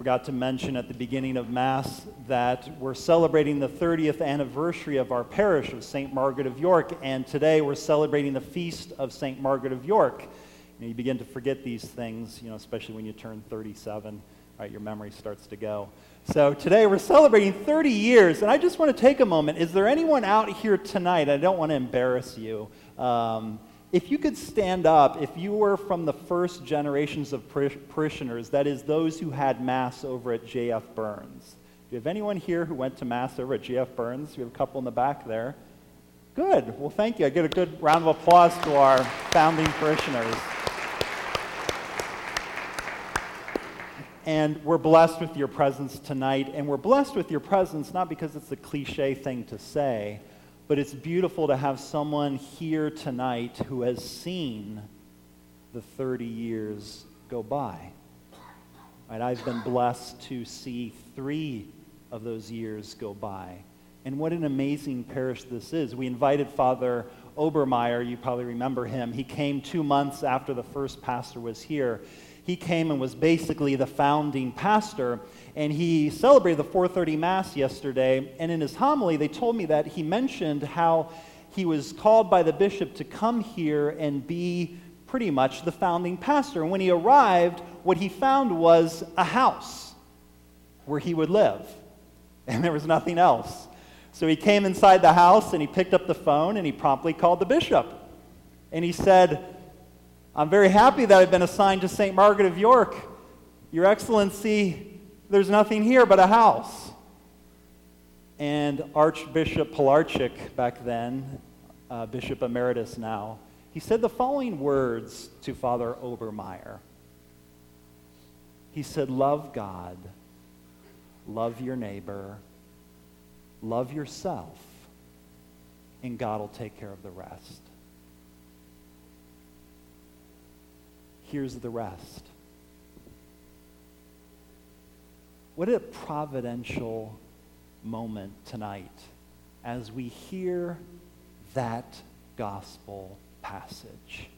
Forgot to mention at the beginning of Mass that we're celebrating the 30th anniversary of our parish of St. Margaret of York, and today we're celebrating the feast of St. Margaret of York. You, know, you begin to forget these things, you know, especially when you turn 37, right? Your memory starts to go. So today we're celebrating 30 years, and I just want to take a moment. Is there anyone out here tonight? I don't want to embarrass you. Um, if you could stand up, if you were from the first generations of parishioners, that is, those who had Mass over at J.F. Burns. Do you have anyone here who went to Mass over at J.F. Burns? We have a couple in the back there. Good. Well, thank you. I get a good round of applause to our founding parishioners. And we're blessed with your presence tonight. And we're blessed with your presence not because it's a cliche thing to say, but it's beautiful to have someone here tonight who has seen the 30 years go by. Right, I've been blessed to see three of those years go by. And what an amazing parish this is. We invited Father Obermeyer, you probably remember him. He came two months after the first pastor was here. He came and was basically the founding pastor and he celebrated the 4:30 mass yesterday and in his homily they told me that he mentioned how he was called by the bishop to come here and be pretty much the founding pastor. And when he arrived what he found was a house where he would live and there was nothing else. So he came inside the house and he picked up the phone and he promptly called the bishop. And he said i'm very happy that i've been assigned to st margaret of york your excellency there's nothing here but a house. And Archbishop Pilarczyk, back then, uh, Bishop Emeritus now, he said the following words to Father Obermeyer. He said, Love God, love your neighbor, love yourself, and God will take care of the rest. Here's the rest. What a providential moment tonight as we hear that gospel passage.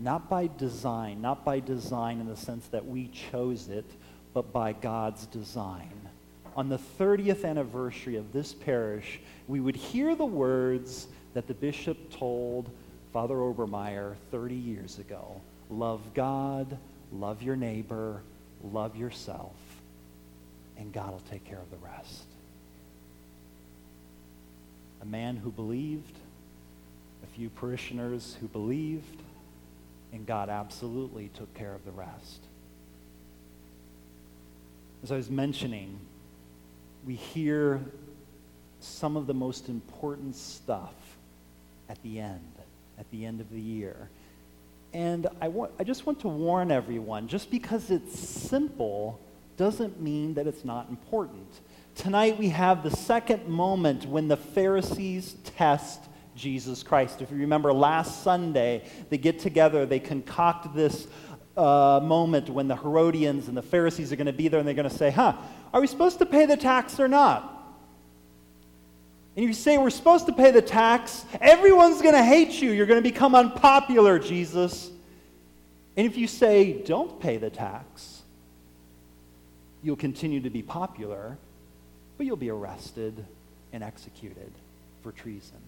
Not by design, not by design in the sense that we chose it, but by God's design. On the 30th anniversary of this parish, we would hear the words that the bishop told Father Obermeyer 30 years ago love God, love your neighbor, love yourself and God will take care of the rest. A man who believed, a few parishioners who believed, and God absolutely took care of the rest. As I was mentioning, we hear some of the most important stuff at the end, at the end of the year. And I, want, I just want to warn everyone just because it's simple doesn't mean that it's not important. Tonight we have the second moment when the Pharisees test Jesus Christ. If you remember last Sunday, they get together, they concoct this uh, moment when the Herodians and the Pharisees are going to be there and they're going to say, huh, are we supposed to pay the tax or not? And if you say we're supposed to pay the tax, everyone's going to hate you. You're going to become unpopular, Jesus. And if you say don't pay the tax, You'll continue to be popular, but you'll be arrested and executed for treason.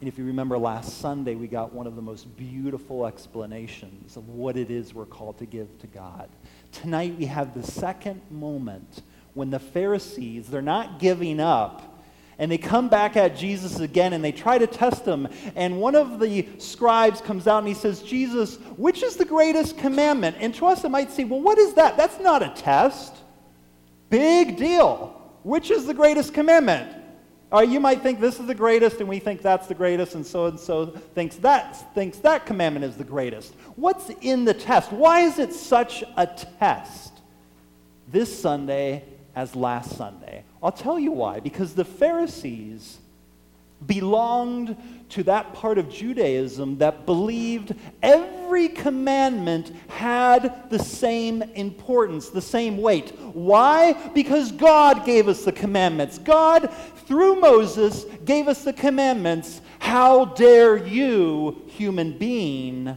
And if you remember last Sunday, we got one of the most beautiful explanations of what it is we're called to give to God. Tonight, we have the second moment when the Pharisees, they're not giving up and they come back at Jesus again and they try to test him. And one of the scribes comes out and he says, Jesus, which is the greatest commandment? And to us, it might say, well, what is that? That's not a test. Big deal. Which is the greatest commandment? Or you might think this is the greatest, and we think that's the greatest, and so and so thinks that thinks that commandment is the greatest. What's in the test? Why is it such a test? This Sunday, as last Sunday. I'll tell you why. Because the Pharisees belonged to that part of Judaism that believed every commandment had the same importance, the same weight. Why? Because God gave us the commandments. God, through Moses, gave us the commandments. How dare you, human being,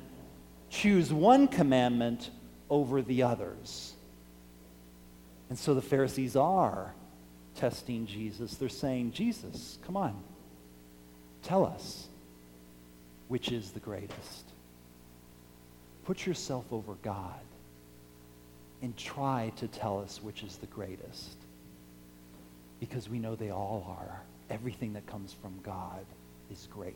choose one commandment over the others. And so the Pharisees are testing Jesus. They're saying, Jesus, come on, tell us which is the greatest. Put yourself over God and try to tell us which is the greatest. Because we know they all are. Everything that comes from God is great.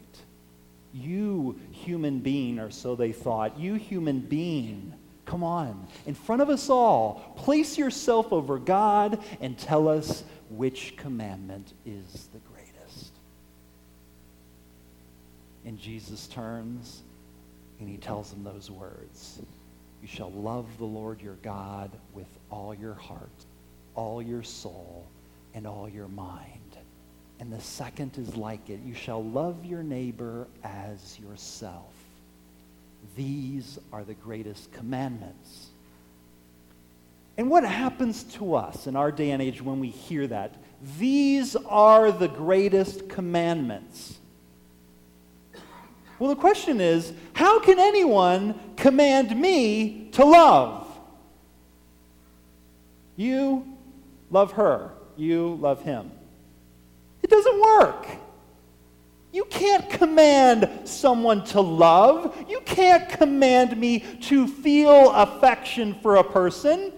You, human being, or so they thought, you, human being, come on, in front of us all, place yourself over God and tell us which commandment is the greatest. And Jesus turns and he tells them those words You shall love the Lord your God with all your heart, all your soul, and all your mind. And the second is like it you shall love your neighbor as yourself. These are the greatest commandments. And what happens to us in our day and age when we hear that? These are the greatest commandments. Well, the question is how can anyone command me to love? You love her, you love him. It doesn't work. You can't command someone to love. You can't command me to feel affection for a person.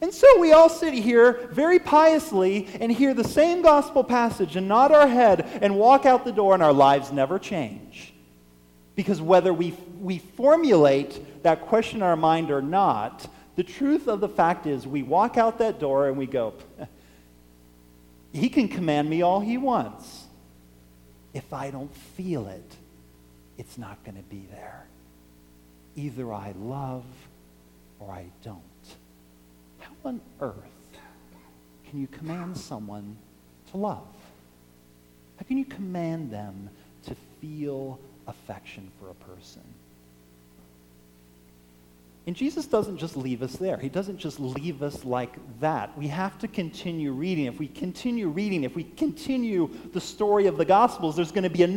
And so we all sit here very piously and hear the same gospel passage and nod our head and walk out the door, and our lives never change. Because whether we, we formulate that question in our mind or not, the truth of the fact is we walk out that door and we go, He can command me all He wants. If I don't feel it, it's not going to be there. Either I love or I don't How on earth can you command someone to love? How can you command them to feel affection for a person? And Jesus doesn't just leave us there. He doesn't just leave us like that. We have to continue reading. If we continue reading, if we continue the story of the Gospels, there's going to be a